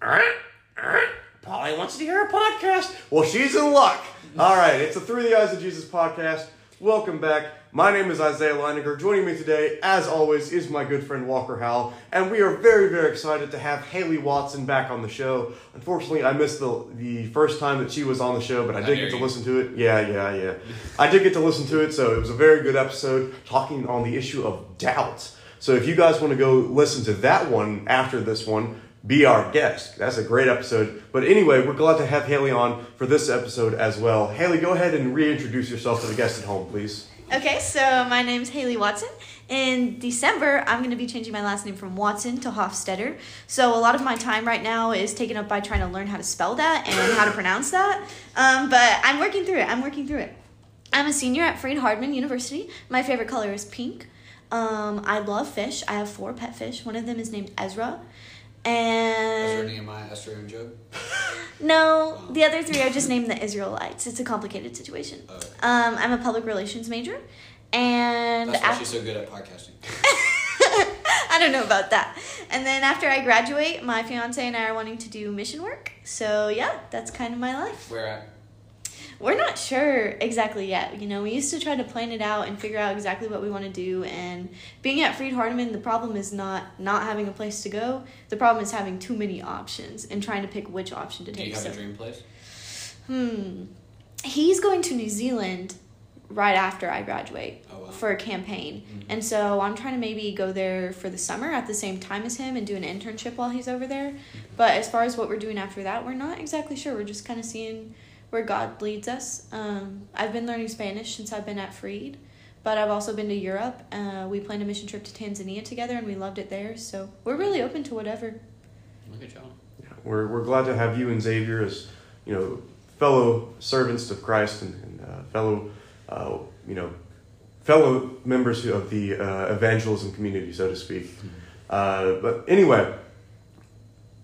Polly wants to hear a podcast. Well, she's in luck. All right, it's the Through the Eyes of Jesus podcast. Welcome back. My name is Isaiah Leininger. Joining me today, as always, is my good friend Walker Howell, and we are very, very excited to have Hailey Watson back on the show. Unfortunately, I missed the the first time that she was on the show, but I did get to listen to it. Yeah, yeah, yeah. I did get to listen to it, so it was a very good episode talking on the issue of doubt. So if you guys want to go listen to that one after this one, be our guest. That's a great episode. But anyway, we're glad to have Hailey on for this episode as well. Hailey, go ahead and reintroduce yourself to the guest at home, please. Okay, so my name's Hailey Watson. In December, I'm going to be changing my last name from Watson to Hofstetter. So a lot of my time right now is taken up by trying to learn how to spell that and how to pronounce that. Um, but I'm working through it. I'm working through it. I'm a senior at Freed Hardeman University. My favorite color is pink. Um, I love fish. I have four pet fish. One of them is named Ezra. And Ezra, Nehemiah, Esther, and Job. no, the other three are just named the Israelites. It's a complicated situation. Oh. Um, I'm a public relations major, and That's why af- she's so good at podcasting. I don't know about that. And then after I graduate, my fiance and I are wanting to do mission work. So yeah, that's kind of my life. Where at? We're not sure exactly yet. You know, we used to try to plan it out and figure out exactly what we want to do. And being at Freed Hardeman, the problem is not not having a place to go. The problem is having too many options and trying to pick which option to Do take. you have So- a dream place? Hmm. He's going to New Zealand right after I graduate Oh, wow. for a campaign. Mhm. And so I'm trying to maybe go there for the summer at the same time as him and do an internship while he's over there. But as far as what we're doing after that, we're not exactly sure. We're just kind of seeing where God leads us. Um, I've been learning Spanish since I've been at Freed, but I've also been to Europe. Uh, we planned a mission trip to Tanzania together and we loved it there. So we're really open to whatever. Look at y'all. We're, we're glad to have you and Xavier as, you know, fellow servants of Christ and, and uh, fellow, uh, you know, fellow members of the uh, evangelism community, so to speak. Uh, but anyway,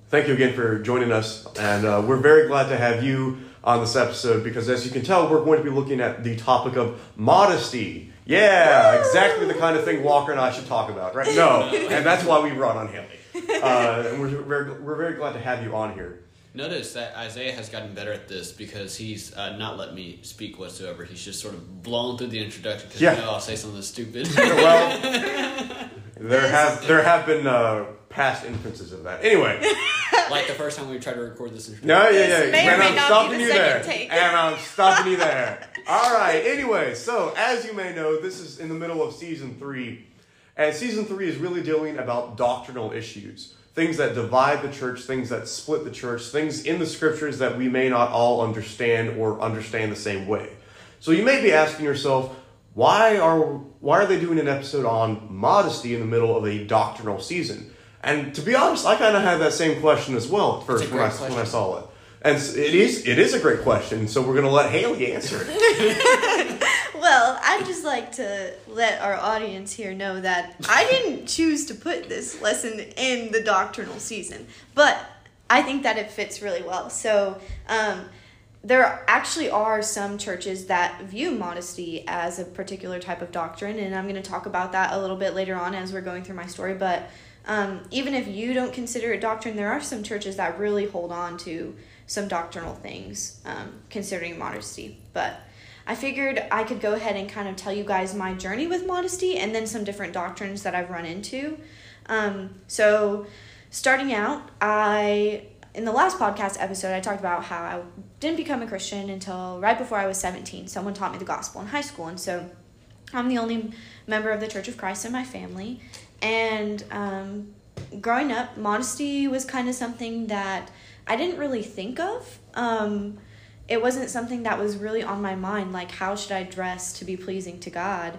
thank you again for joining us, and uh, we're very glad to have you on this episode because, as you can tell, we're going to be looking at the topic of modesty. Yeah, exactly the kind of thing Walker and I should talk about, right? No, and that's why we brought on Hailey. Uh, and we're, very, we're very glad to have you on here. Notice that Isaiah has gotten better at this because he's uh, not let me speak whatsoever. He's just sort of blown through the introduction because Yeah. you know I'll say something stupid. well, there have there have been uh, past instances of that. Anyway, like the first time we tried to record this introduction. no, yeah, yeah, This may and may I'm not stopping the you there, take. and I'm stopping you there. All right. Anyway, so as you may know, this is in the middle of season three, and season three is really dealing about doctrinal issues, things that divide the church, things that split the church, things in the scriptures that we may not all understand or understand the same way. So you may be asking yourself, why are why are they doing an episode on modesty in the middle of a doctrinal season? And to be honest, I kind of had that same question as well at first when I, great when I saw it. And it is it is a great question, so we're gonna let Hailey answer it. Well, I'd just like to let our audience here know that I didn't choose to put this lesson in the doctrinal season, but I think that it fits really well. So, um, there actually are some churches that view modesty as a particular type of doctrine, and I'm going to talk about that a little bit later on as we're going through my story. But um, even if you don't consider it doctrine, there are some churches that really hold on to some doctrinal things um, considering modesty. But I figured I could go ahead and kind of tell you guys my journey with modesty and then some different doctrines that I've run into. Um, so, starting out, I in the last podcast episode, I talked about how I didn't become a Christian until right before I was 17. Someone taught me the gospel in high school, and so I'm the only member of the Church of Christ in my family. And um, growing up, modesty was kind of something that I didn't really think of. Um, it wasn't something that was really on my mind, like how should I dress to be pleasing to God.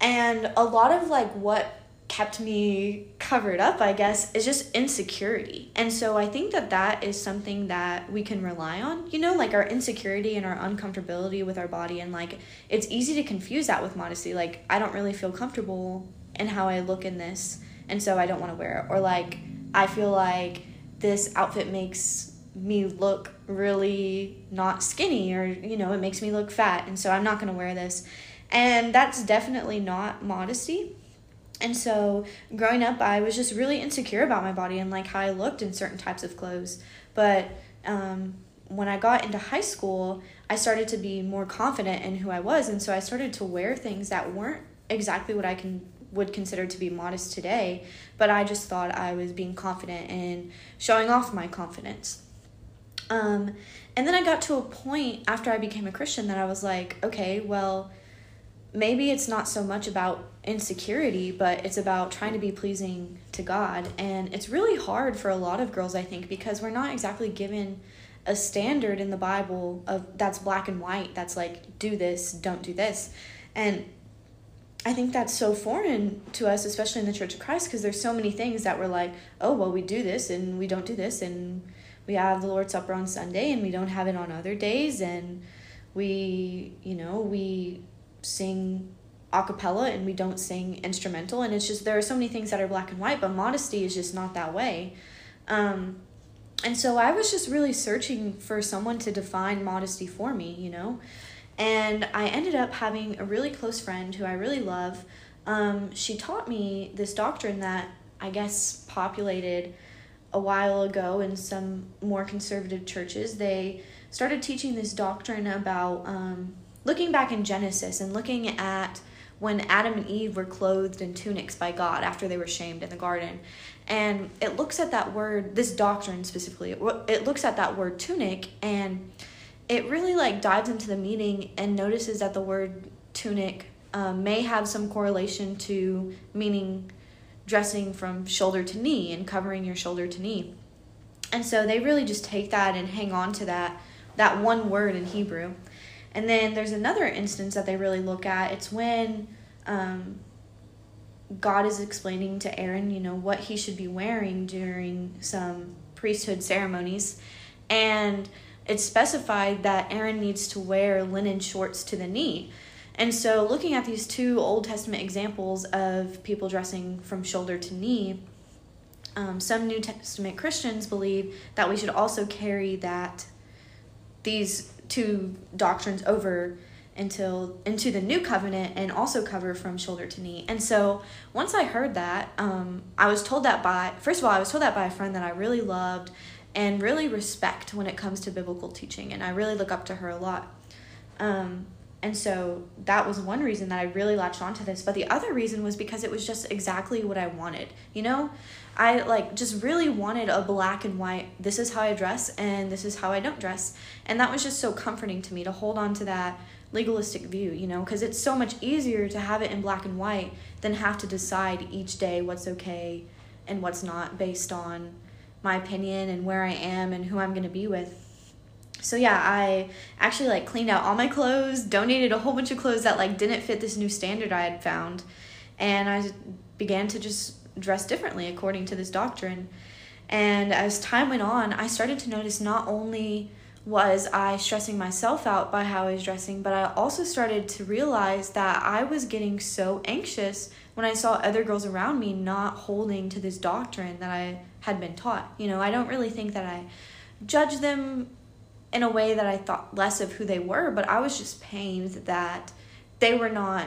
And a lot of like what kept me covered up, I guess, is just insecurity. And so I think that that is something that we can rely on, you know, like our insecurity and our uncomfortability with our body. And like it's easy to confuse that with modesty. Like, I don't really feel comfortable in how I look in this, and so I don't want to wear it. Or like, I feel like this outfit makes me look really not skinny, or, you know, it makes me look fat, and so I'm not going to wear this. And that's definitely not modesty And so growing up, I was just really insecure about my body and like how I looked in certain types of clothes. But um, when I got into high school, I started to be more confident in who I was, and so I started to wear things that weren't exactly what I can would consider to be modest today, but I just thought I was being confident and showing off my confidence. Um, and then I got to a point after I became a Christian that I was like, okay, well, maybe it's not so much about insecurity, but it's about trying to be pleasing to God. And it's really hard for a lot of girls, I think, because we're not exactly given a standard in the Bible of that's black and white, that's like do this, don't do this. And I think that's so foreign to us, especially in the Church of Christ, because there's so many things that we're like, oh, well, we do this and we don't do this, and we have the Lord's Supper on Sunday and we don't have it on other days, and we, you know, we sing a cappella and we don't sing instrumental. And it's just there are so many things that are black and white but modesty is just not that way. Um, and so i was just really searching for someone to define modesty for me you know and i ended up having a really close friend who i really love um, she taught me this doctrine that i guess populated a while ago in some more conservative churches they started teaching this doctrine about um, looking back in Genesis and looking at when Adam and Eve were clothed in tunics by God after they were shamed in the garden. And it looks at that word, this doctrine specifically, it looks at that word tunic and it really like dives into the meaning and notices that the word tunic um, may have some correlation to meaning dressing from shoulder to knee and covering your shoulder to knee. And so they really just take that and hang on to that that one word in Hebrew. And then there's another instance that they really look at. It's when um, God is explaining to Aaron, you know, what he should be wearing during some priesthood ceremonies. And it's specified that Aaron needs to wear linen shorts to the knee. And so, looking at these two Old Testament examples of people dressing from shoulder to knee, um, some New Testament Christians believe that we should also carry that these two doctrines over until into the new covenant and also cover from shoulder to knee. And so once I heard that, um, I was told that by first of all, I was told that by a friend that I really loved and really respect when it comes to biblical teaching, and I really look up to her a lot. Um, and so that was one reason that I really latched onto this. But the other reason was because it was just exactly what I wanted. You know, I like just really wanted a black and white, this is how I dress and this is how I don't dress. And that was just so comforting to me to hold on to that legalistic view, you know, because it's so much easier to have it in black and white than have to decide each day what's okay and what's not based on my opinion and where I am and who I'm going to be with. So yeah i actually like cleaned out all my clothes donated a whole bunch of clothes that like didn't fit this new standard i had found and i began to just dress differently according to this doctrine. And as time went on i started to notice not only was i stressing myself out by how i was dressing but i also started to realize that i was getting so anxious when i saw other girls around me not holding to this doctrine that i had been taught you know i don't really think that i judged them in a way that I thought less of who they were, but I was just pained that they were not,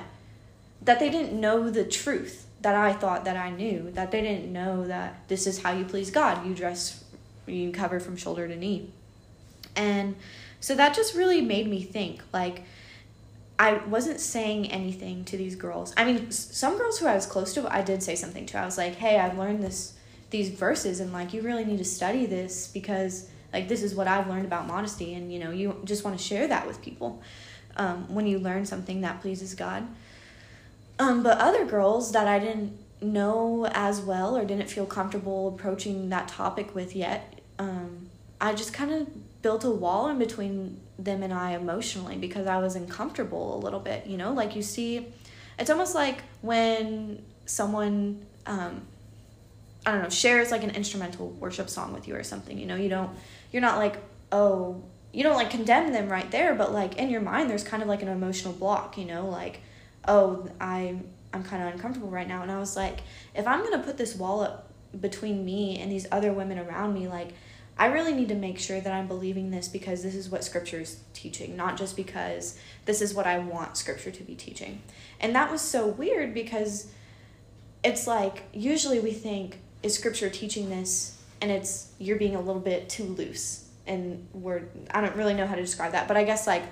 that they didn't know the truth that I thought that I knew, that they didn't know that this is how you please God. You dress, you cover from shoulder to knee. And so that just really made me think like, I wasn't saying anything to these girls. I mean, some girls who I was close to, I did say something to. I was like, "Hey, I've learned this these verses and like you really need to study this because like this is what I've learned about modesty, and you know, you just want to share that with people um, when you learn something that pleases God. Um, but other girls that I didn't know as well or didn't feel comfortable approaching that topic with yet, um, I just kind of built a wall in between them and I emotionally because I was uncomfortable a little bit. You know, like you see, it's almost like when someone um, I don't know, shares like an instrumental worship song with you or something. You know, you don't you're not like, oh, you don't like condemn them right there, but like in your mind, there's kind of like an emotional block, you know, like, oh, I'm I'm kind of uncomfortable right now, and I was like, if I'm gonna put this wall up between me and these other women around me, like, I really need to make sure that I'm believing this because this is what Scripture is teaching, not just because this is what I want Scripture to be teaching. And that was so weird because it's like usually we think is scripture teaching this and it's you're being a little bit too loose and we're I don't really know how to describe that, but I guess like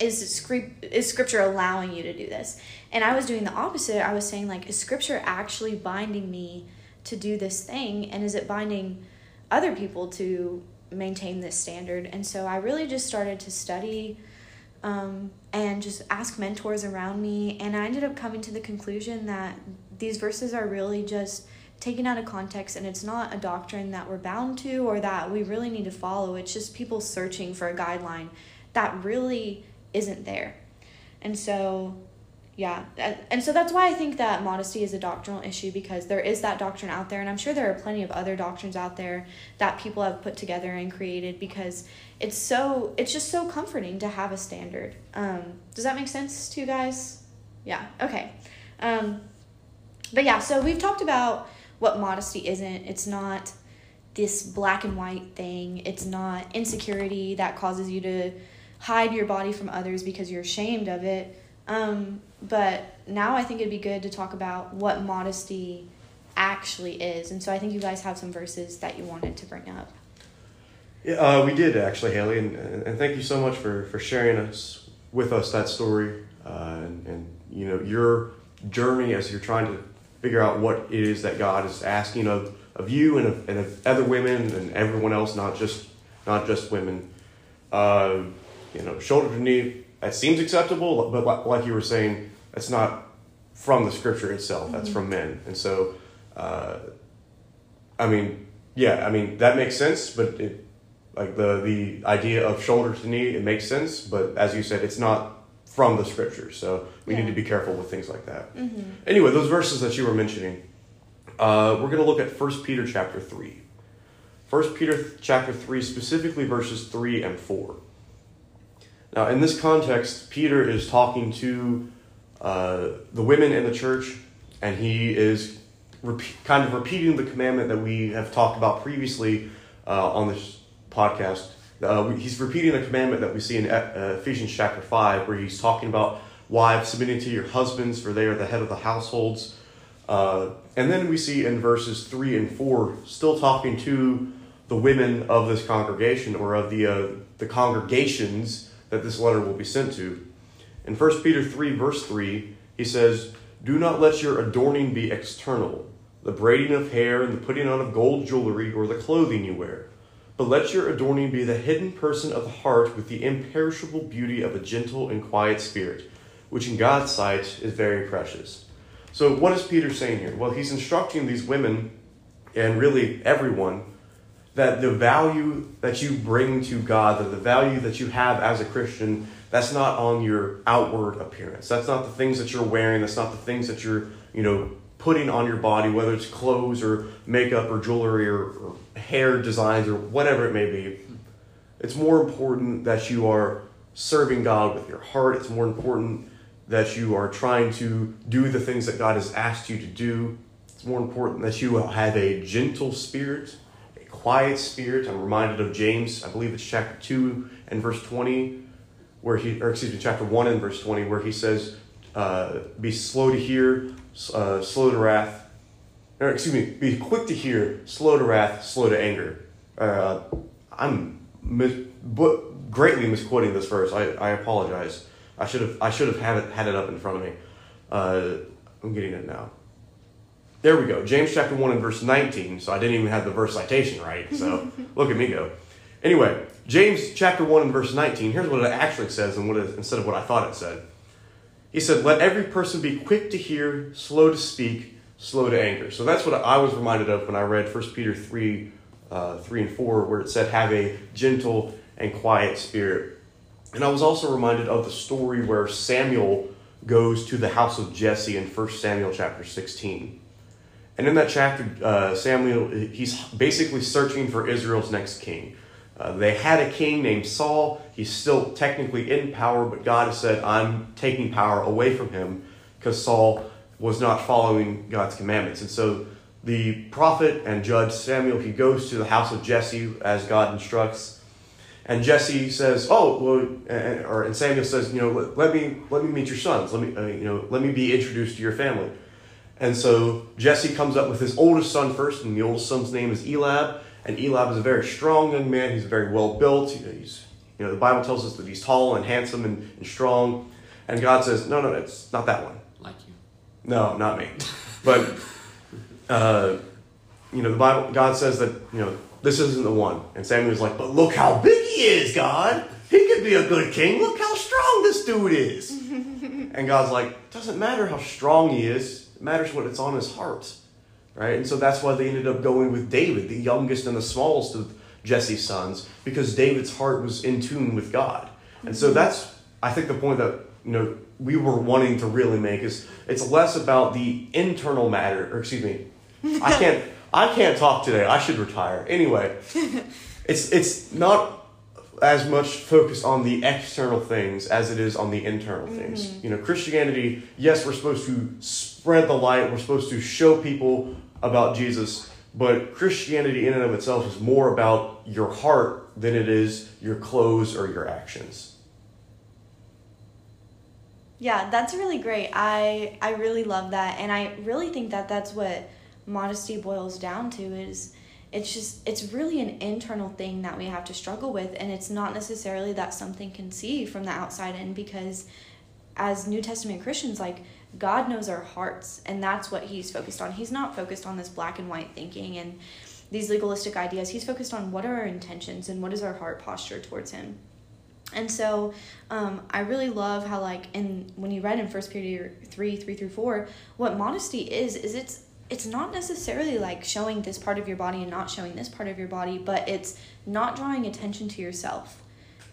is script is scripture allowing you to do this? And I was doing the opposite. I was saying like is scripture actually binding me to do this thing and is it binding other people to maintain this standard? And so I really just started to study um, and just ask mentors around me. And I ended up coming to the conclusion that these verses are really just taken out of context and it's not a doctrine that we're bound to or that we really need to follow. It's just people searching for a guideline that really isn't there. And so, yeah. And so that's why I think that modesty is a doctrinal issue because there is that doctrine out there. And I'm sure there are plenty of other doctrines out there that people have put together and created because it's so it's just so comforting to have a standard. Um, does that make sense to you guys? Yeah. Okay. Um, but yeah, so we've talked about what modesty isn't. It's not this black and white thing. It's not insecurity that causes you to hide your body from others because you're ashamed of it. Um, but now I think it'd be good to talk about what modesty actually is. And so I think you guys have some verses that you wanted to bring up. Yeah, uh, we did actually, Hailey, and, and thank you so much for, for sharing us with us that story uh, and, and you know your journey as you're trying to figure out what it is that God is asking of, of you and of, and of other women and everyone else, not just not just women. Uh, you know, shoulder to knee, that seems acceptable, but like you were saying, that's not from the scripture itself. That's mm-hmm. from men, and so, uh, I mean, yeah, I mean that makes sense, but it like the the idea of shoulder to knee, it makes sense, but as you said, it's not from the scriptures. So we yeah. need to be careful with things like that. Mm-hmm. Anyway, those verses that you were mentioning, uh, we're going to look at First Peter chapter three. First Peter chapter three, specifically verses three and four. Now, in this context, Peter is talking to uh, the women in the church, and he is kind of repeating the commandment that we have talked about previously uh, on this podcast. Uh, he's repeating the commandment that we see in uh, Ephesians chapter 5, where he's talking about wives submitting to your husbands, for they are the head of the households. Uh, and then we see in verses 3 and 4, still talking to the women of this congregation or of the, uh, the congregations that this letter will be sent to. In 1 Peter 3, verse 3, he says, Do not let your adorning be external, the braiding of hair and the putting on of gold jewelry or the clothing you wear but let your adorning be the hidden person of the heart with the imperishable beauty of a gentle and quiet spirit, which in God's sight is very precious. So, what is Peter saying here? Well, he's instructing these women and really everyone that the value that you bring to God, that the value that you have as a Christian, that's not on your outward appearance. That's not the things that you're wearing. That's not the things that you're, you know, putting on your body, whether it's clothes or makeup or jewelry or, or hair designs or whatever it may be. It's more important that you are serving God with your heart. It's more important that you are trying to do the things that God has asked you to do. It's more important that you have a gentle spirit, a quiet spirit. I'm reminded of James, I believe it's chapter 2 and verse 20, where he, or excuse me, chapter 1 and verse 20, where he says, uh, Be slow to hear, uh, slow to wrath, or excuse me, be quick to hear, slow to wrath, slow to anger. Uh, I'm mis- but greatly misquoting this verse. I, I apologize. I should have I should have had it had it up in front of me. Uh, I'm getting it now. There we go. James chapter one and verse 19. So I didn't even have the verse citation right. So look at me go. Anyway, James chapter one and verse 19. Here's what it actually says, and what it, instead of what I thought it said. He said, Let every person be quick to hear, slow to speak, slow to anger. So that's what I was reminded of when I read 1 Peter 3, uh, 3 and 4, where it said, Have a gentle and quiet spirit. And I was also reminded of the story where Samuel goes to the house of Jesse in 1 Samuel chapter 16. And in that chapter, uh, Samuel, he's basically searching for Israel's next king. Uh, they had a king named Saul. He's still technically in power, but God has said, I'm taking power away from him because Saul was not following God's commandments. And so the prophet and judge Samuel, he goes to the house of Jesse as God instructs. And Jesse says, "Oh, well," and, or and Samuel says, "You know, let, let me let me meet your sons. Let me, uh, you know, let me be introduced to your family." And so Jesse comes up with his oldest son first, and the oldest son's name is Eliab. And Eliab is a very strong young man. He's very well built. He's, you know, the Bible tells us that he's tall and handsome and, and strong. And God says, no, no, it's not that one. Like you. No, not me. But, uh, you know, the Bible, God says that, you know, this isn't the one. And Samuel's like, but look how big he is, God. He could be a good king. Look how strong this dude is. and God's like, doesn't matter how strong he is. It matters what it's on his heart. Right? And so that's why they ended up going with David, the youngest and the smallest of Jesse's sons, because David's heart was in tune with God. And so that's, I think, the point that, you know, we were wanting to really make is it's less about the internal matter, or excuse me, I can't I can't talk today. I should retire. Anyway, it's it's not as much focused on the external things as it is on the internal things. Mm-hmm. You know, Christianity, yes, we're supposed to spread the light, we're supposed to show people about Jesus, but Christianity in and of itself is more about your heart than it is your clothes or your actions. Yeah, that's really great. I I really love that, and I really think that that's what modesty boils down to is it's just it's really an internal thing that we have to struggle with and it's not necessarily that something can see from the outside in because as new testament christians like god knows our hearts and that's what he's focused on. He's not focused on this black and white thinking and these legalistic ideas. He's focused on what are our intentions and what is our heart posture towards him. And so um, i really love how like in when you read in first peter 3 3 through 4 what modesty is is it's it's not necessarily like showing this part of your body and not showing this part of your body, but it's not drawing attention to yourself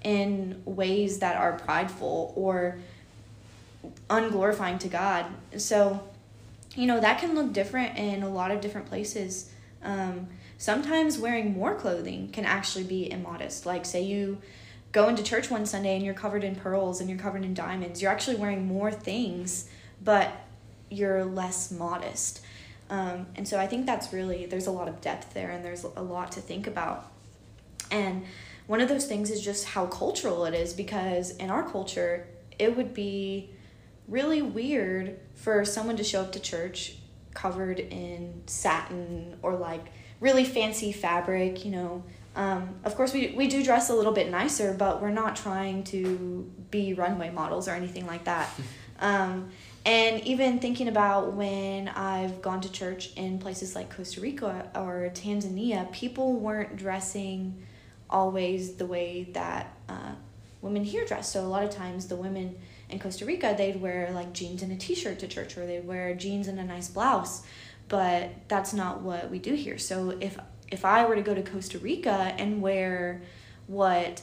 in ways that are prideful or unglorifying to God. So, you know, that can look different in a lot of different places. Um, sometimes wearing more clothing can actually be immodest. Like, say you go into church one Sunday and you're covered in pearls and you're covered in diamonds, you're actually wearing more things, but you're less modest. Um, and so I think that's really, there's a lot of depth there and there's a lot to think about. And one of those things is just how cultural it is because in our culture, it would be really weird for someone to show up to church covered in satin or like really fancy fabric, you know. Um, of course, we, we do dress a little bit nicer, but we're not trying to be runway models or anything like that. Um, and even thinking about when I've gone to church in places like Costa Rica or Tanzania, people weren't dressing always the way that uh, women here dress. So a lot of times the women in Costa Rica, they'd wear like jeans and a t-shirt to church or they'd wear jeans and a nice blouse. But that's not what we do here. So if if I were to go to Costa Rica and wear what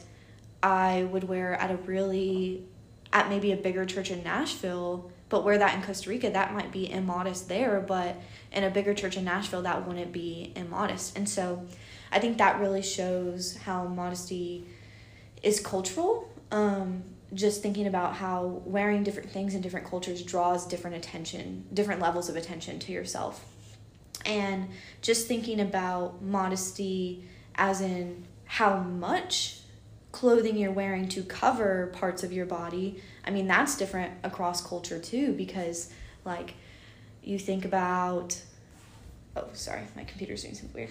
I would wear at a really at maybe a bigger church in Nashville, but wear that in Costa Rica, that might be immodest there, but in a bigger church in Nashville, that wouldn't be immodest. And so I think that really shows how modesty is cultural. Um, just thinking about how wearing different things in different cultures draws different attention, different levels of attention to yourself. And just thinking about modesty as in how much clothing you're wearing to cover parts of your body I mean, that's different across culture too, because like you think about, oh, sorry, my computer's doing something weird.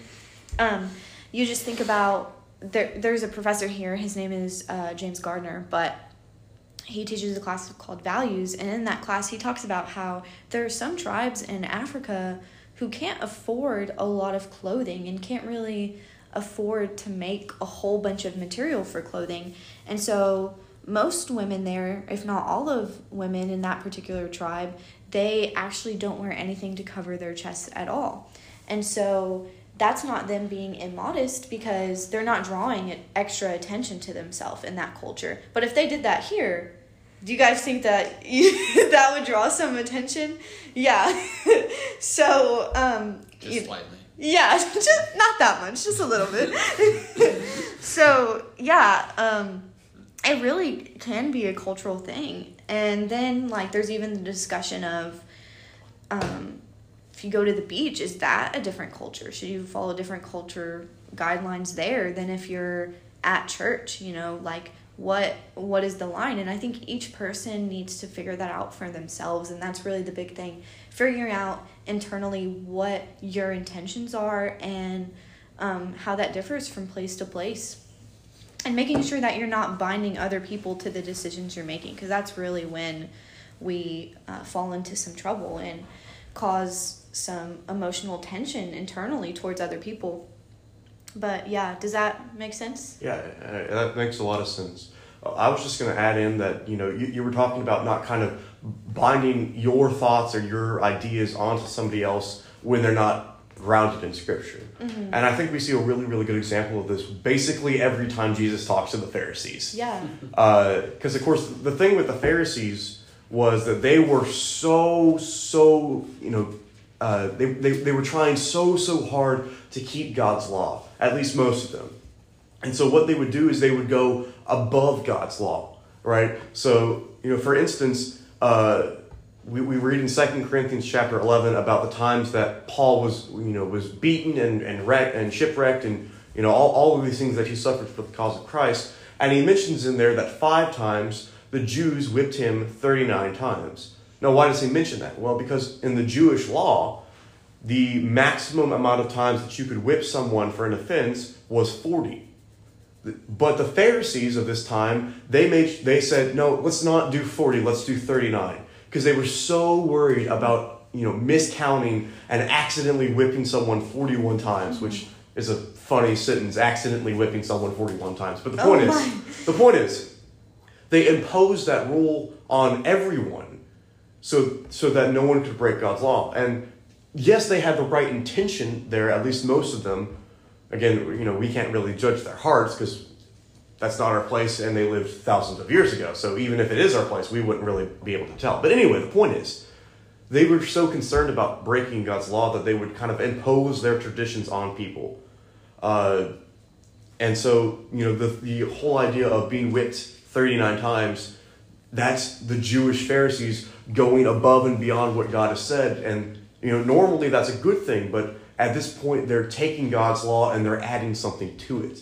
Um, you just think about there. There's a professor here. His name is uh, James Gardner, but he teaches a class called Values, and in that class, he talks about how there are some tribes in Africa who can't afford a lot of clothing and can't really afford to make a whole bunch of material for clothing, and so most women there, if not all of women in that particular tribe, they actually don't wear anything to cover their chests at all. And so that's not them being immodest because they're not drawing extra attention to themselves in that culture. But if they did that here, do you guys think that that would draw some attention? Yeah. so, um, just you, slightly. Yeah, just not that much, just a little bit. so, yeah, um, it really can be a cultural thing. And then like there's even the discussion of um, if you go to the beach, is that a different culture? Should you follow different culture guidelines there than if you're at church? You know, like what what is the line? And I think each person needs to figure that out for themselves, and that's really the big thing. Figuring out internally what your intentions are and um, how that differs from place to place. And making sure that you're not binding other people to the decisions you're making, because that's really when we uh, fall into some trouble and cause some emotional tension internally towards other people. But yeah, does that make sense? Yeah, uh, that makes a lot of sense. Uh, I was just going to add in that you know you, you were talking about not kind of binding your thoughts or your ideas onto somebody else when they're not grounded in scripture. Mm-hmm. And I think we see a really, really good example of this basically every time Jesus talks to the Pharisees. Yeah. Because, uh, of course, the thing with the Pharisees was that they were so, so, you know, uh, they, they, they were trying so, so hard to keep God's law, at least most of them. And so what they would do is they would go above God's law, right? So, you know, for instance, uh, we, we read in Second Corinthians chapter 11 about the times that Paul was, you know, was beaten and, and, wrecked, and shipwrecked and, you know, all, all of these things that he suffered for the cause of Christ. And he mentions in there that five times the Jews whipped him 39 times. Now, why does he mention that? Well, because in the Jewish law, the maximum amount of times that you could whip someone for an offense was 40. But the Pharisees of this time, they made they said, "No, let's not do 40, let's do 39." Because they were so worried about, you know, miscounting and accidentally whipping someone 41 times, mm-hmm. which is a funny sentence, accidentally whipping someone 41 times. But the oh point oh is, the point is, they imposed that rule on everyone so so that no one could break God's law. And yes, they had the right intention there, at least most of them. Again, you know, we can't really judge their hearts because that's not our place and they lived thousands of years ago. So even if it is our place, we wouldn't really be able to tell. But anyway, the point is, they were so concerned about breaking God's law that they would kind of impose their traditions on people. Uh, and so, you know, the, the whole idea of being whipped 39 times, that's the Jewish Pharisees going above and beyond what God has said. And, you know, normally that's a good thing, but at this point, they're taking God's law and they're adding something to it.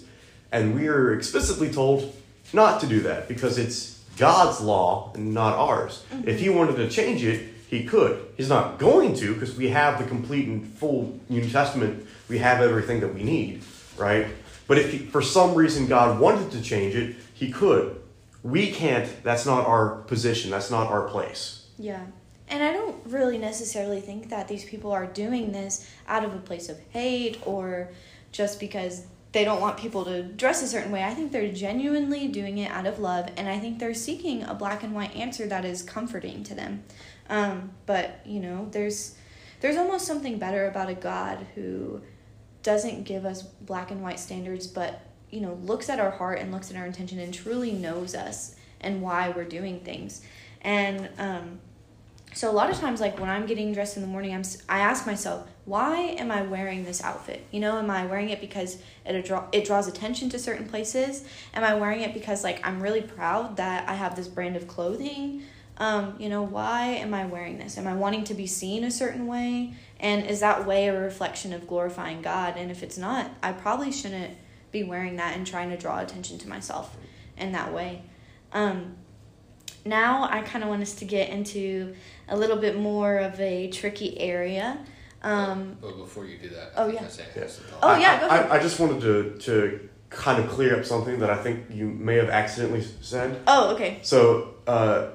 And we are explicitly told not to do that because it's God's law and not ours. Mm-hmm. If he wanted to change it, he could. He's not going to because we have the complete and full New Testament. We have everything that we need, right? But if he, for some reason God wanted to change it, he could. We can't. That's not our position. That's not our place. Yeah. And I don't really necessarily think that these people are doing this out of a place of hate or just because they don't want people to dress a certain way. I think they're genuinely doing it out of love, and I think they're seeking a black and white answer that is comforting to them. Um, but you know, there's there's almost something better about a God who doesn't give us black and white standards, but you know, looks at our heart and looks at our intention and truly knows us and why we're doing things. And um, so a lot of times, like when I'm getting dressed in the morning, I'm I ask myself, why am I wearing this outfit? You know, am I wearing it because it draw it draws attention to certain places? Am I wearing it because like I'm really proud that I have this brand of clothing? Um, you know, why am I wearing this? Am I wanting to be seen a certain way? And is that way a reflection of glorifying God? And if it's not, I probably shouldn't be wearing that and trying to draw attention to myself in that way. Um, now I kind of want us to get into a little bit more of a tricky area. Um, but before you do that, oh yeah. Oh yeah, go ahead. I, I just wanted to to kind of clear up something that I think you may have accidentally said. Oh okay. So uh,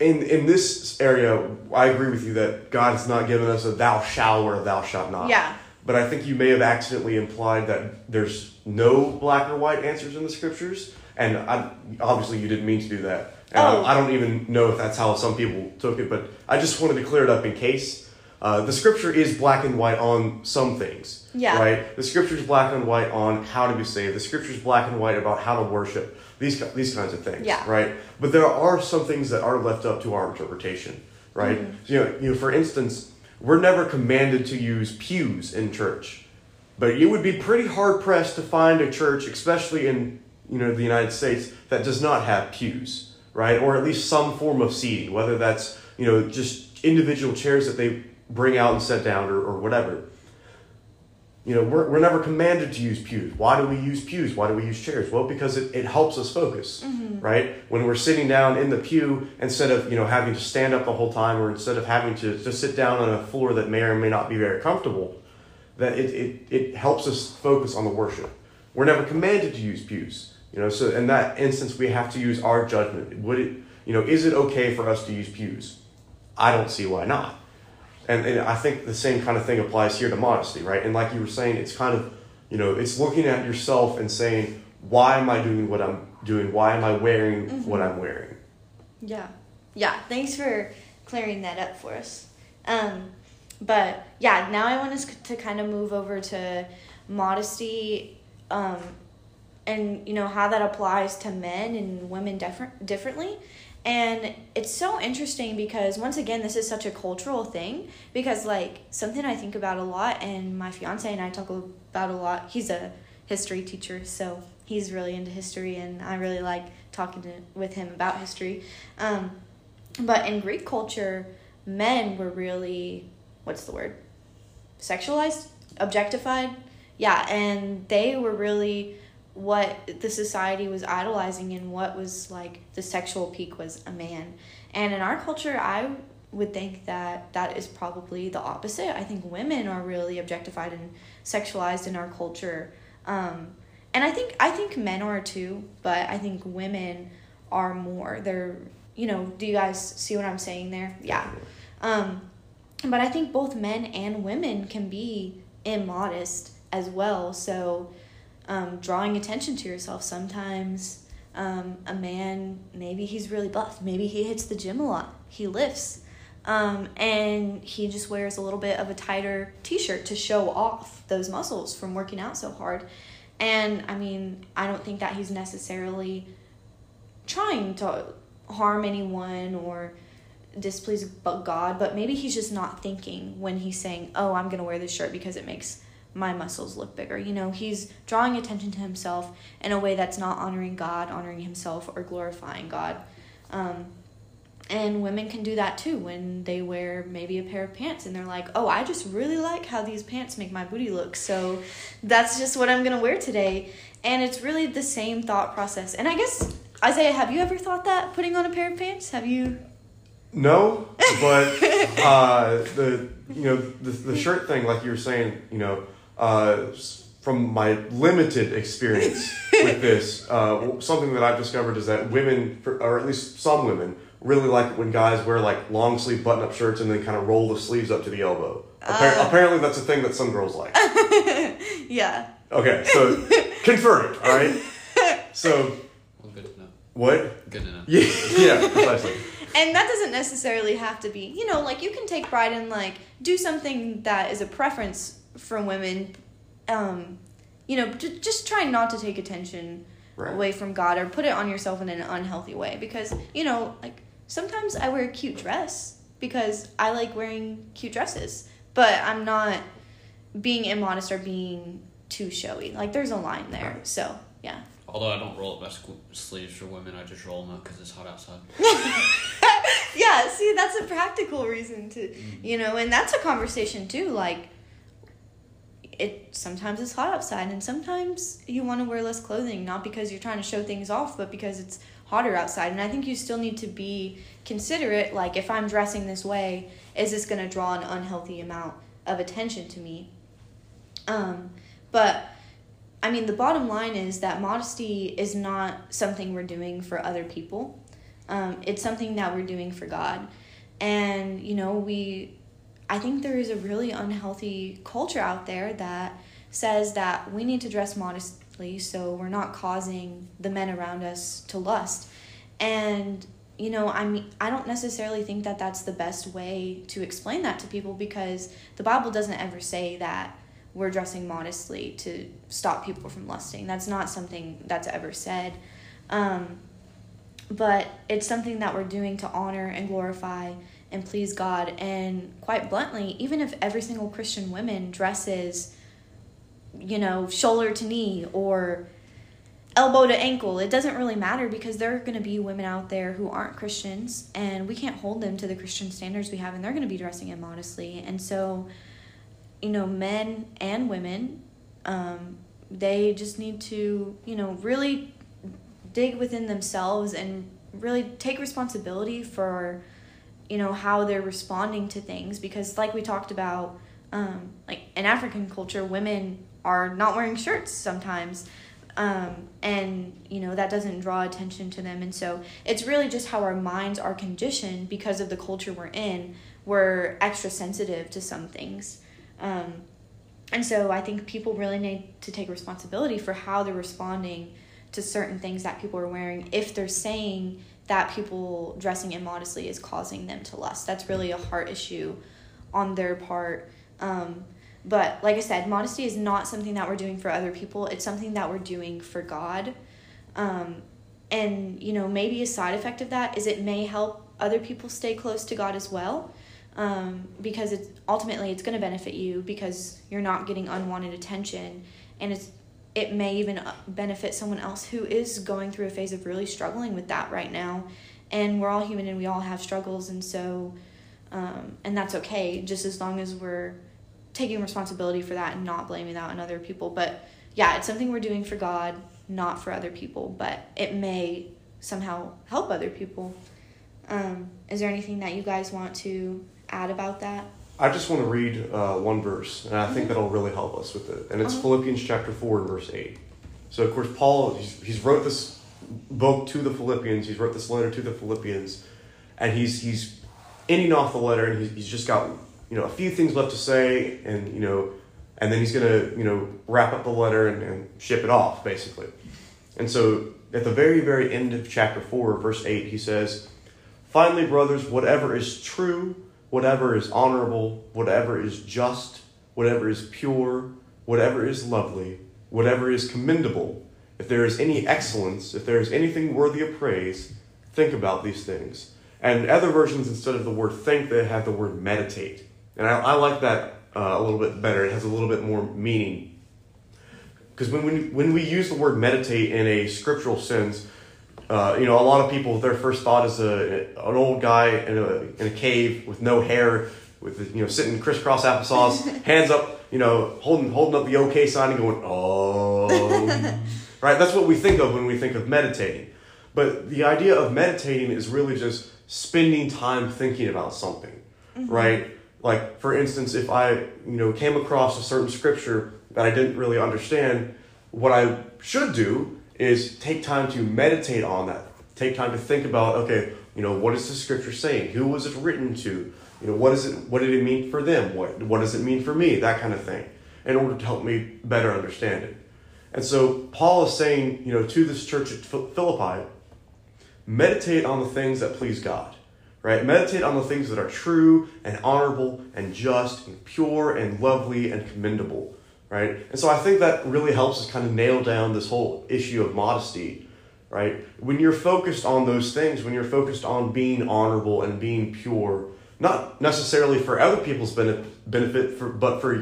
in in this area, I agree with you that God has not given us a thou shalt or a thou shalt not. Yeah. But I think you may have accidentally implied that there's no black or white answers in the scriptures, and I, obviously you didn't mean to do that. And oh. I, I don't even know if that's how some people took it, but I just wanted to clear it up in case. Uh, the scripture is black and white on some things. Yeah. Right? The scripture is black and white on how to be saved. The scripture is black and white about how to worship. These, these kinds of things. Yeah. Right? But there are some things that are left up to our interpretation. Right? Mm-hmm. So, you, know, you know, for instance, we're never commanded to use pews in church. But you would be pretty hard pressed to find a church, especially in you know the United States, that does not have pews, right? Or at least some form of seating, whether that's you know just individual chairs that they bring out and set down or, or whatever. you know, we're, we're never commanded to use pews. Why do we use pews? Why do we use chairs? Well, because it, it helps us focus, mm-hmm. right? When we're sitting down in the pew, instead of, you know, having to stand up the whole time or instead of having to just sit down on a floor that may or may not be very comfortable, that it, it, it helps us focus on the worship. We're never commanded to use pews. You know, so in that instance, we have to use our judgment. Would it, you know, is it okay for us to use pews? I don't see why not. And, and I think the same kind of thing applies here to modesty, right? And like you were saying, it's kind of, you know, it's looking at yourself and saying, why am I doing what I'm doing? Why am I wearing what I'm wearing? Yeah. Yeah. Thanks for clearing that up for us. Um, but yeah, now I want us to kind of move over to modesty, um, and you know how that applies to men and women different differently. And it's so interesting because once again, this is such a cultural thing. Because like something I think about a lot, and my fiance and I talk about a lot. He's a history teacher, so he's really into history, and I really like talking to, with him about history. Um, but in Greek culture, men were really what's the word? Sexualized, objectified. Yeah, and they were really what the society was idolizing and what was like the sexual peak was a man. And in our culture, I would think that that is probably the opposite. I think women are really objectified and sexualized in our culture. Um, and I think I think men are too, but I think women are more. They're you know, do you guys see what I'm saying there? Yeah. Um, but I think both men and women can be immodest as well. So, um, drawing attention to yourself sometimes. Um, a man, maybe he's really buff. Maybe he hits the gym a lot. He lifts. Um, and he just wears a little bit of a tighter t shirt to show off those muscles from working out so hard. And I mean, I don't think that he's necessarily trying to harm anyone or displease God, but maybe he's just not thinking when he's saying, "Oh, I'm going to wear this shirt because it makes my muscles look bigger." You know, he's drawing attention to himself in a way that's not honoring God, honoring himself, or glorifying God. Um, and women can do that too when they wear maybe a pair of pants and they're like, "Oh, I just really like how these pants make my booty look." So that's just what I'm going to wear today. And it's really the same thought process. And I guess Isaiah, have you ever thought that putting on a pair of pants? Have you No, but uh, the you know the, the shirt thing, like you were saying, you know, uh, from my limited experience with this, uh, something that I've discovered is that women, or at least some women, really like when guys wear like long sleeve button up shirts and then kind of roll the sleeves up to the elbow. Appar- apparently, that's a thing that some girls like. Yeah. Okay, so confirmed. All right. So Well, good to what? Good enough. Yeah, yeah, precisely. And that doesn't necessarily have to be, you know, like you can take pride in like do something that is a preference for women. Um, you know, j- just try not to take attention Right. away from God or put it on yourself in an unhealthy way because, you know, like sometimes I wear a cute dress because I like wearing cute dresses, but I'm not being immodest or being too showy. Like there's a line there. Right. So, yeah. Although I don't roll up my squ- sleeves for women, I just roll them up because it's hot outside. yeah, see, that's a practical reason to, you know, and that's a conversation too. Like, it sometimes it's hot outside, and sometimes you want to wear less clothing, not because you're trying to show things off, but because it's hotter outside. And I think you still need to be considerate. Like, if I'm dressing this way, is this going to draw an unhealthy amount of attention to me? Um, but I mean, the bottom line is that modesty is not something we're doing for other people. Um, it's something that we're doing for God. And, you know, we, I think there is a really unhealthy culture out there that says that we need to dress modestly so we're not causing the men around us to lust. And, you know, I mean, I don't necessarily think that that's the best way to explain that to people because the Bible doesn't ever say that we're dressing modestly to stop people from lusting. That's not something that's ever said. Um, but it's something that we're doing to honor and glorify and please God. And quite bluntly, even if every single Christian woman dresses, you know, shoulder to knee or elbow to ankle, it doesn't really matter because there are going to be women out there who aren't Christians and we can't hold them to the Christian standards we have and they're going to be dressing immodestly. And so you know, men and women, um, they just need to, you know, really dig within themselves and really take responsibility for, you know, how they're responding to things. Because, like we talked about, um, like in African culture, women are not wearing shirts sometimes. Um, and you know that doesn't draw attention to them and so it's really just how our minds are conditioned because of the culture we're in we're extra sensitive to some things um, and so I think people really need to take responsibility for how they're responding to certain things that people are wearing if they're saying that people dressing immodestly is causing them to lust. That's really a heart issue on their part. Um, but like I said, modesty is not something that we're doing for other people, it's something that we're doing for God. Um, and, you know, maybe a side effect of that is it may help other people stay close to God as well um, because it's ultimately it's going to benefit you because you're not getting unwanted attention and it's it may even uh, benefit someone else who is going through a phase of really struggling with that right now. And we're all human and we all have struggles and so um, and that's okay just as long as we're taking responsibility for that and not blaming that on other people. But yeah it's something we're doing for god not for other people but it may somehow help other people. Um, is there anything that you guys want to add about that? I just want to read uh, one verse, and I think Mhm. that'll really help us with it. And it's Uh-huh. Philippians chapter 4 and verse 8. So, of course, Paul, he's, he's wrote this book to the Philippians, he's wrote this letter to the Philippians, and he's, he's ending off the letter, and he's, he's just got, you know, a few things left to say, and, you know, and then he's going to, you know, wrap up the letter and, and ship it off, basically. And so, at the very, very end of chapter 4, verse 8, he says, Finally, brothers, whatever is true, whatever is honorable, whatever is just, whatever is pure, whatever is lovely, whatever is commendable, if there is any excellence, if there is anything worthy of praise, think about these things. And other versions, instead of the word think, they have the word meditate. And I, I like that uh, a little bit better. It has a little bit more meaning. Because when, when, when we use the word meditate in a scriptural sense, uh, you know, a lot of people, their first thought is a, an old guy in a, in a cave with no hair, with, you know, sitting crisscross applesauce, hands up, you know, holding, holding up the okay sign and going, oh. right? That's what we think of when we think of meditating. But the idea of meditating is really just spending time thinking about something, right? Like, for instance, if I, you know, came across a certain scripture that I didn't really understand, what I should do is take time to meditate on that. Take time to think about, okay, you know, what is the scripture saying? Who was it written to? You know, what is it? What did it mean for them? What What does it mean for me? That kind of thing, in order to help me better understand it. And so Paul is saying, you know, to this church at Philippi, meditate on the things that please God, right? Meditate on the things that are true and honorable and just and pure and lovely and commendable, right? And so I think that really helps us kind of nail down this whole issue of modesty, right? When you're focused on those things, when you're focused on being honorable and being pure, not necessarily for other people's benefit, for, but for,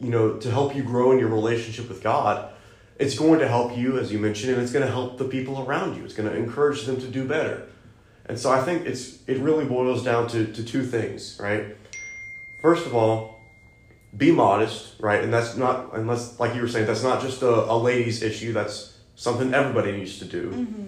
you know, to help you grow in your relationship with God, it's going to help you, as you mentioned, and it's going to help the people around you. It's going to encourage them to do better. And so I think it's it really boils down to, to two things, right? First of all, be modest, right? And that's not unless like you were saying, that's not just a, a ladies issue, that's something everybody needs to do. Mm-hmm.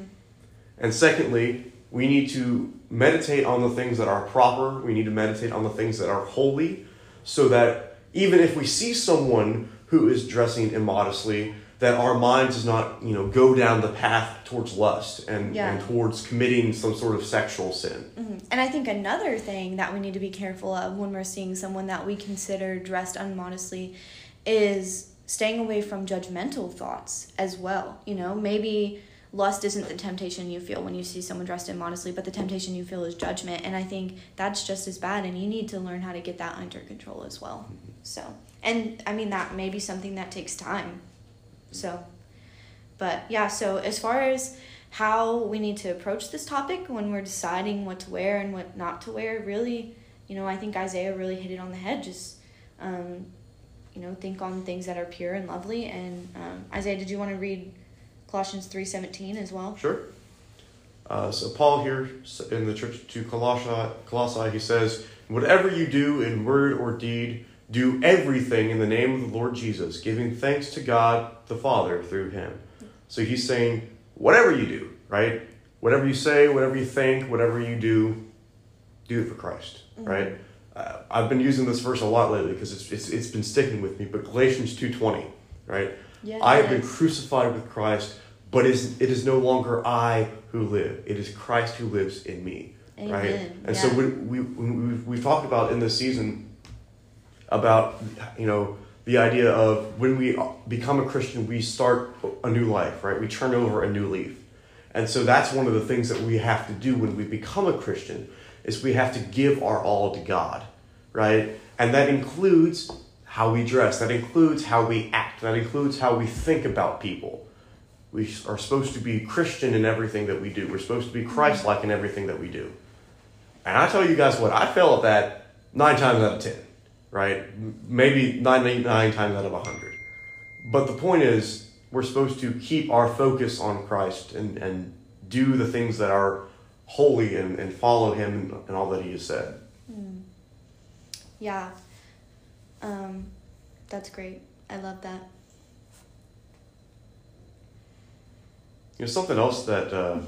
And secondly, we need to meditate on the things that are proper. We need to meditate on the things that are holy, so that even if we see someone who is dressing immodestly, that our mind does not, you know, go down the path towards lust and, Yeah. and towards committing some sort of sexual sin. Mhm. And I think another thing that we need to be careful of when we're seeing someone that we consider dressed unmodestly is staying away from judgmental thoughts as well. You know, maybe lust isn't the temptation you feel when you see someone dressed immodestly, but the temptation you feel is judgment. And I think that's just as bad, and you need to learn how to get that under control as well. So, and I mean, that may be something that takes time. So, but yeah, so as far as how we need to approach this topic when we're deciding what to wear and what not to wear, really, you know, I think Isaiah really hit it on the head. Just, um, you know, think on things that are pure and lovely. And um, Isaiah, did you want to read Colossians three seventeen as well? Sure. Uh, so Paul here in the church to Colossae, Colossae, he says, "Whatever you do in word or deed, do everything in the name of the Lord Jesus, giving thanks to God the Father through him. So he's saying, whatever you do, right? Whatever you say, whatever you think, whatever you do, do it for Christ, mm-hmm. right? Uh, I've been using this verse a lot lately because it's, it's, it's been sticking with me, but Galatians 2.20, right? Yes. I have been crucified with Christ, but it is, it is no longer I who live. It is Christ who lives in me, Amen. right? And yeah. so we, we, we, we've talked about in this season about, you know, the idea of when we become a Christian, we start a new life, right? We turn over a new leaf. And so that's one of the things that we have to do when we become a Christian is we have to give our all to God, right? And that includes how we dress, that includes how we act, that includes how we think about people. We are supposed to be Christian in everything that we do. We're supposed to be Christ like in everything that we do. And I tell you guys what, I fail at that nine times out of ten right? Maybe 99 times out of 100. But the point is, we're supposed to keep our focus on Christ and, and do the things that are holy and, and follow Him and all that He has said. Mm. Yeah. Um, that's great. I love that. You know, something else that uh,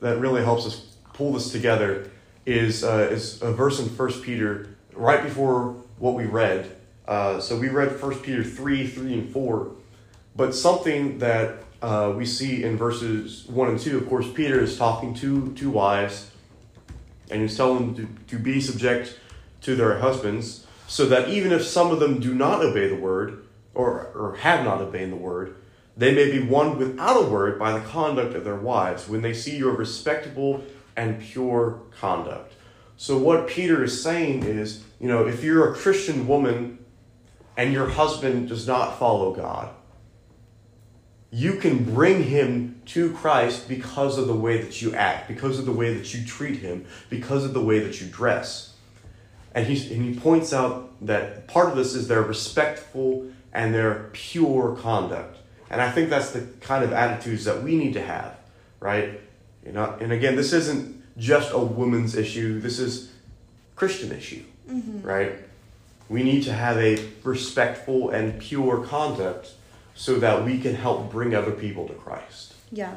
that really helps us pull this together is uh, is a verse in First Peter right before what we read. Uh, so we read 1 Peter 3, 3 and 4. But something that uh, we see in verses 1 and 2, of course, Peter is talking to two wives, and he's telling them to, to be subject to their husbands, so that even if some of them do not obey the word, or, or have not obeyed the word, they may be won without a word by the conduct of their wives when they see your respectable and pure conduct. So, what Peter is saying is, you know, if you're a Christian woman and your husband does not follow God, you can bring him to Christ because of the way that you act, because of the way that you treat him, because of the way that you dress. And, he and he points out that part of this is their respectful and their pure conduct. And I think that's the kind of attitudes that we need to have, right? You know, and again, this isn't just a woman's issue. This is Christian issue, mm-hmm. right? We need to have a respectful and pure conduct so that we can help bring other people to Christ. Yeah.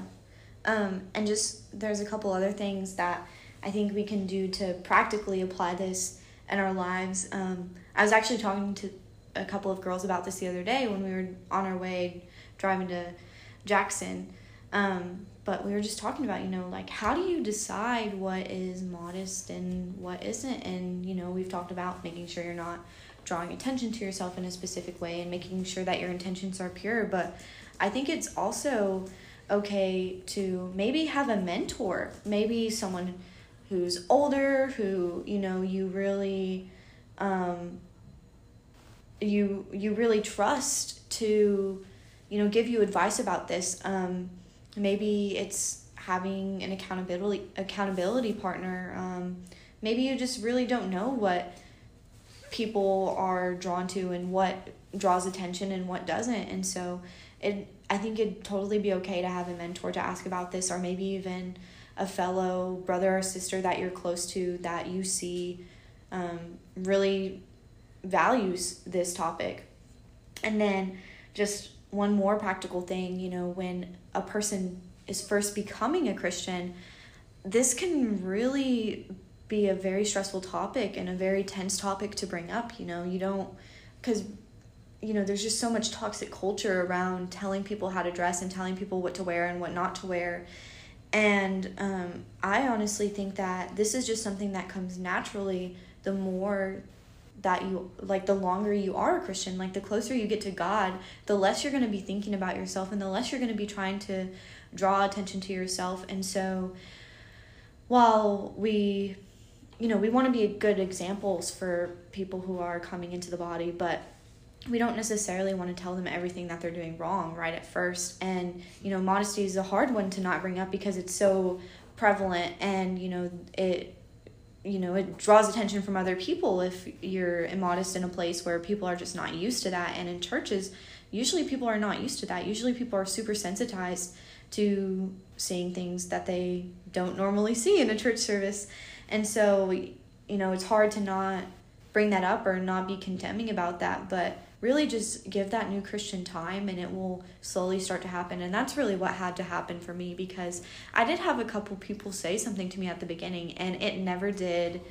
Um, and just there's a couple other things that I think we can do to practically apply this in our lives. Um, I was actually talking to a couple of girls about this the other day when we were on our way driving to Jackson. Um, but we were just talking about you know like how do you decide what is modest and what isn't? And you know we've talked about making sure you're not drawing attention to yourself in a specific way and making sure that your intentions are pure. But i think it's also okay to maybe have a mentor maybe someone who's older who you know you really um, you you really trust to you know give you advice about this. Um, maybe it's having an accountability accountability partner um, maybe you just really don't know what people are drawn to and what draws attention and what doesn't. And so it i think it'd totally be okay to have a mentor to ask about this or maybe even a fellow brother or sister that you're close to that you see um, really values this topic. And then just one more practical thing, you know, when a person is first becoming a Christian, this can really be a very stressful topic and a very tense topic to bring up. You know, you don't, because, you know, there's just so much toxic culture around telling people how to dress and telling people what to wear and what not to wear. And um, I honestly think that this is just something that comes naturally the more that you like the longer you are a Christian, like the closer you get to God, the less you're going to be thinking about yourself and the less you're going to be trying to draw attention to yourself. And so while we you know, we want to be good examples for people who are coming into the body, but we don't necessarily want to tell them everything that they're doing wrong right at first. And, you know, modesty is a hard one to not bring up because it's so prevalent and, you know, it you know it draws attention from other people if you're immodest in a place where people are just not used to that. And in churches usually people are not used to that. Usually people are super sensitized to seeing things that they don't normally see in a church service. And so you know it's hard to not bring that up or not be condemning about that, but really just give that new Christian time and it will slowly start to happen. And that's really what had to happen for me because I did have a couple people say something to me at the beginning and it never did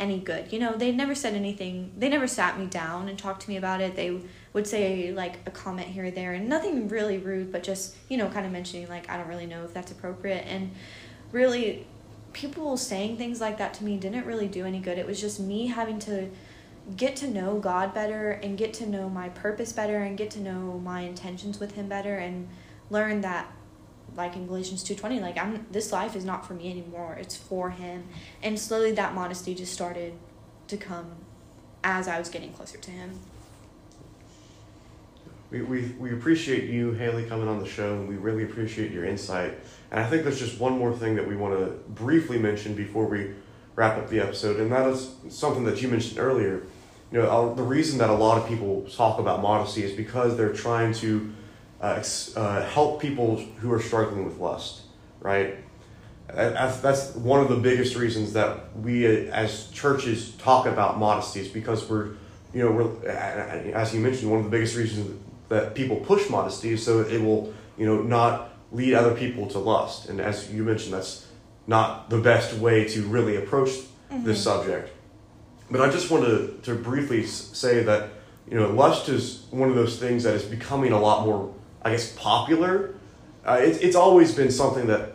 any good. You know, they never said anything, they never sat me down and talked to me about it. They would say like a comment here or there and nothing really rude, but just, you know, kind of mentioning like, I don't really know if that's appropriate. And really, people saying things like that to me didn't really do any good. It was just me having to get to know God better and get to know my purpose better and get to know my intentions with him better and learn that like in Galatians 2:20 like I'm this life is not for me anymore it's for him and slowly that modesty just started to come as I was getting closer to him We, we, we appreciate you, Hailey, coming on the show, and we really appreciate your insight. And I think there's just one more thing that we want to briefly mention before we wrap up the episode, and that is something that you mentioned earlier. You know, the reason that a lot of people talk about modesty is because they're trying to uh, ex- uh, help people who are struggling with lust, right? That's, that's one of the biggest reasons that we uh, as churches talk about modesty is because we're, you know, we're, as you mentioned, one of the biggest reasons that people push modesty is so it will, you know, not lead other people to lust. And as you mentioned, that's not the best way to really approach this subject. But I just want to, to briefly say that, you know, lust is one of those things that is becoming a lot more, I guess, popular. Uh, it's it's always been something that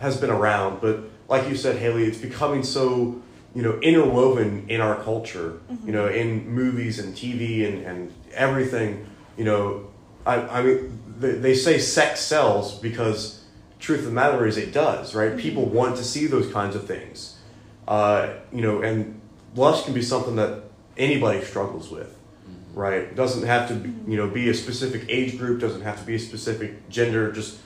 has been around, but like you said, Hailey, it's becoming so, you know, interwoven in our culture, you know, in movies and TV and, and everything, you know, I, I mean, they, they say sex sells because truth of the matter is it does, right? People want to see those kinds of things. Uh, you know, and lust can be something that anybody struggles with, mm-hmm. right? It doesn't have to, be, you know, be a specific age group, doesn't have to be a specific gender, just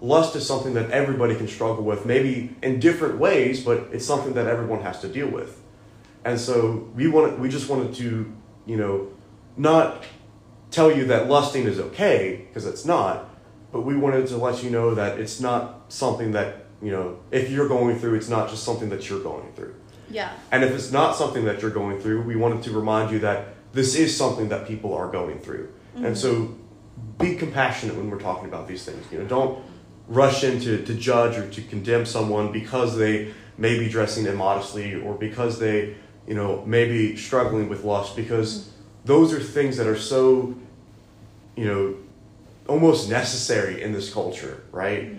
lust is something that everybody can struggle with, maybe in different ways, but it's something that everyone has to deal with. And so we want we just wanted to, you know, not tell you that lusting is okay because it's not, but we wanted to let you know that it's not something that, you know, if you're going through, it's not just something that you're going through. Yeah And if it's not something that you're going through, we wanted to remind you that this is something that people are going through. And so be compassionate when we're talking about these things. You know, don't rush in to, judge or to condemn someone because they may be dressing immodestly or because they, you know, may be struggling with lust because those are things that are so, you know, almost necessary in this culture, right?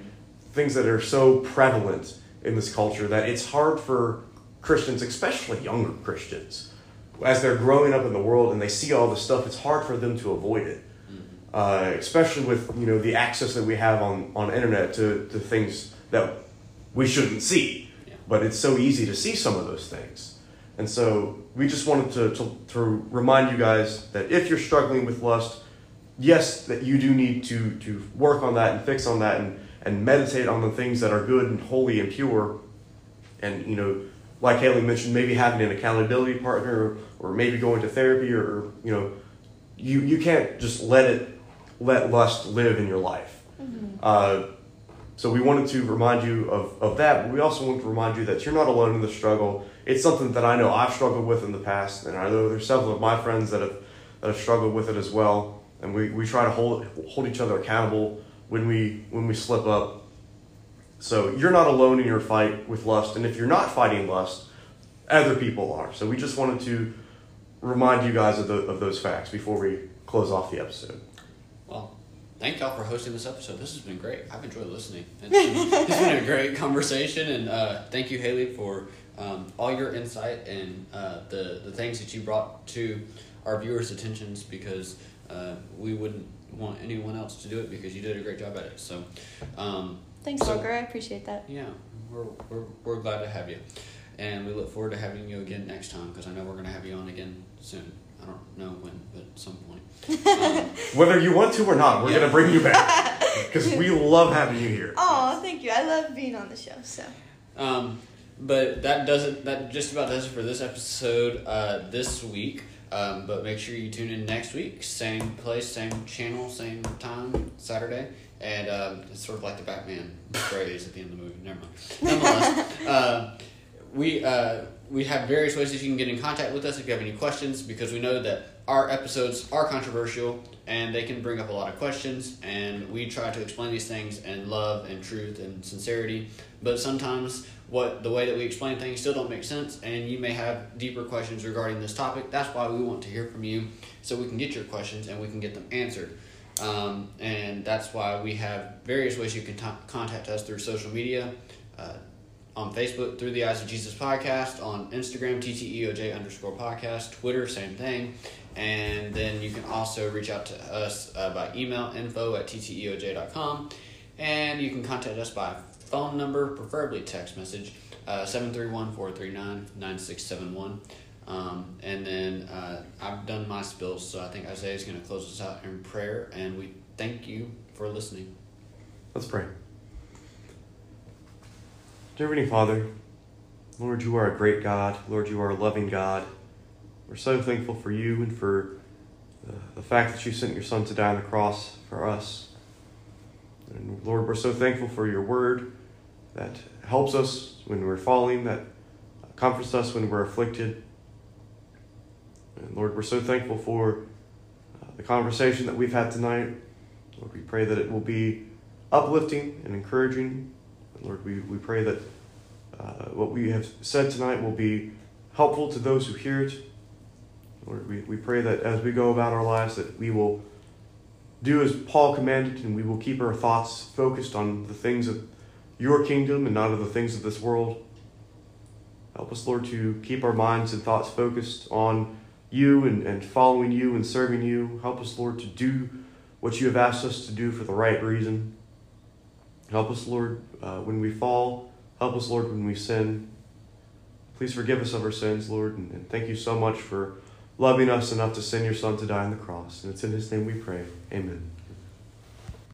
Things that are so prevalent in this culture that it's hard for Christians, especially younger Christians, as they're growing up in the world and they see all this stuff, it's hard for them to avoid it. Uh, especially with you know the access that we have on on internet to, to things that we shouldn't see, Yeah. but it's so easy to see some of those things. And so we just wanted to, to, to remind you guys that if you're struggling with lust, yes, that you do need to, to work on that and fix on that and, and meditate on the things that are good and holy and pure. And, you know, like Hailey mentioned, maybe having an accountability partner or, maybe going to therapy or, you know, you, you can't just let it, let lust live in your life. Uh, so we wanted to remind you of, of that, but we also want to remind you that you're not alone in the struggle. It's something that I know I've struggled with in the past, and I know there's several of my friends that have that have struggled with it as well. And we, we try to hold hold each other accountable when we when we slip up. So you're not alone in your fight with lust, and if you're not fighting lust, other people are. So we just wanted to remind you guys of, the, of those facts before we close off the episode. Well, thank y'all for hosting this episode. This has been great. I've enjoyed listening. It's been, it's been a great conversation, and uh, thank you, Hailey, for um, all your insight and uh, the the things that you brought to our viewers' attentions. Because uh, we wouldn't want anyone else to do it because you did a great job at it. So, um, thanks So- Walker I appreciate that yeah, we're, we're, we're glad to have you. And we look forward to having you again next time because I know we're going to have you on again soon. I don't know when, but at some point. Um, Whether you want to or not, we're Yeah. going to bring you back because we love having you here. oh thank you I love being on the show so Um, but that doesn't that just about does it for this episode uh, this week. Um, but make sure you tune in next week, same place, same channel, same time, Saturday, and um, it's sort of like the Batman phrase at the end of the movie. Never mind. Nonetheless, uh, we uh, we have various ways that you can get in contact with us if you have any questions because we know that our episodes are controversial and they can bring up a lot of questions and we try to explain these things in love and truth and sincerity but sometimes what the way that we explain things still don't make sense and you may have deeper questions regarding this topic that's why we want to hear from you so we can get your questions and we can get them answered um, and that's why we have various ways you can t- contact us through social media uh, on Facebook through the Eyes of Jesus podcast, on Instagram TTEOJ underscore podcast, Twitter same thing, and then you can also reach out to us uh, by email info at tteoj.com, and you can contact us by phone number, preferably text message, uh, 731-439-9671. Um, and then uh, I've done my spills, so I think Isaiah is going to close us out in prayer, and we thank you for listening. Let's pray. Dear Heavenly Father, Lord, you are a great God. Lord, you are a loving God. We're so thankful for you and for the, the fact that you sent your Son to die on the cross for us. And Lord, we're so thankful for your word that helps us when we're falling, that comforts us when we're afflicted. And Lord, we're so thankful for uh, the conversation that we've had tonight. Lord, we pray that it will be uplifting and encouraging. Lord, we, we pray that uh, what we have said tonight will be helpful to those who hear it. Lord, we, we pray that as we go about our lives, that we will do as Paul commanded and we will keep our thoughts focused on the things of your kingdom and not of the things of this world. Help us, Lord, to keep our minds and thoughts focused on you and, and following you and serving you. Help us, Lord, to do what you have asked us to do for the right reason. Help us, Lord, uh, when we fall. Help us, Lord, when we sin. Please forgive us of our sins, Lord, and, and thank you so much for loving us enough to send your Son to die on the cross. And it's in his name we pray. Amen.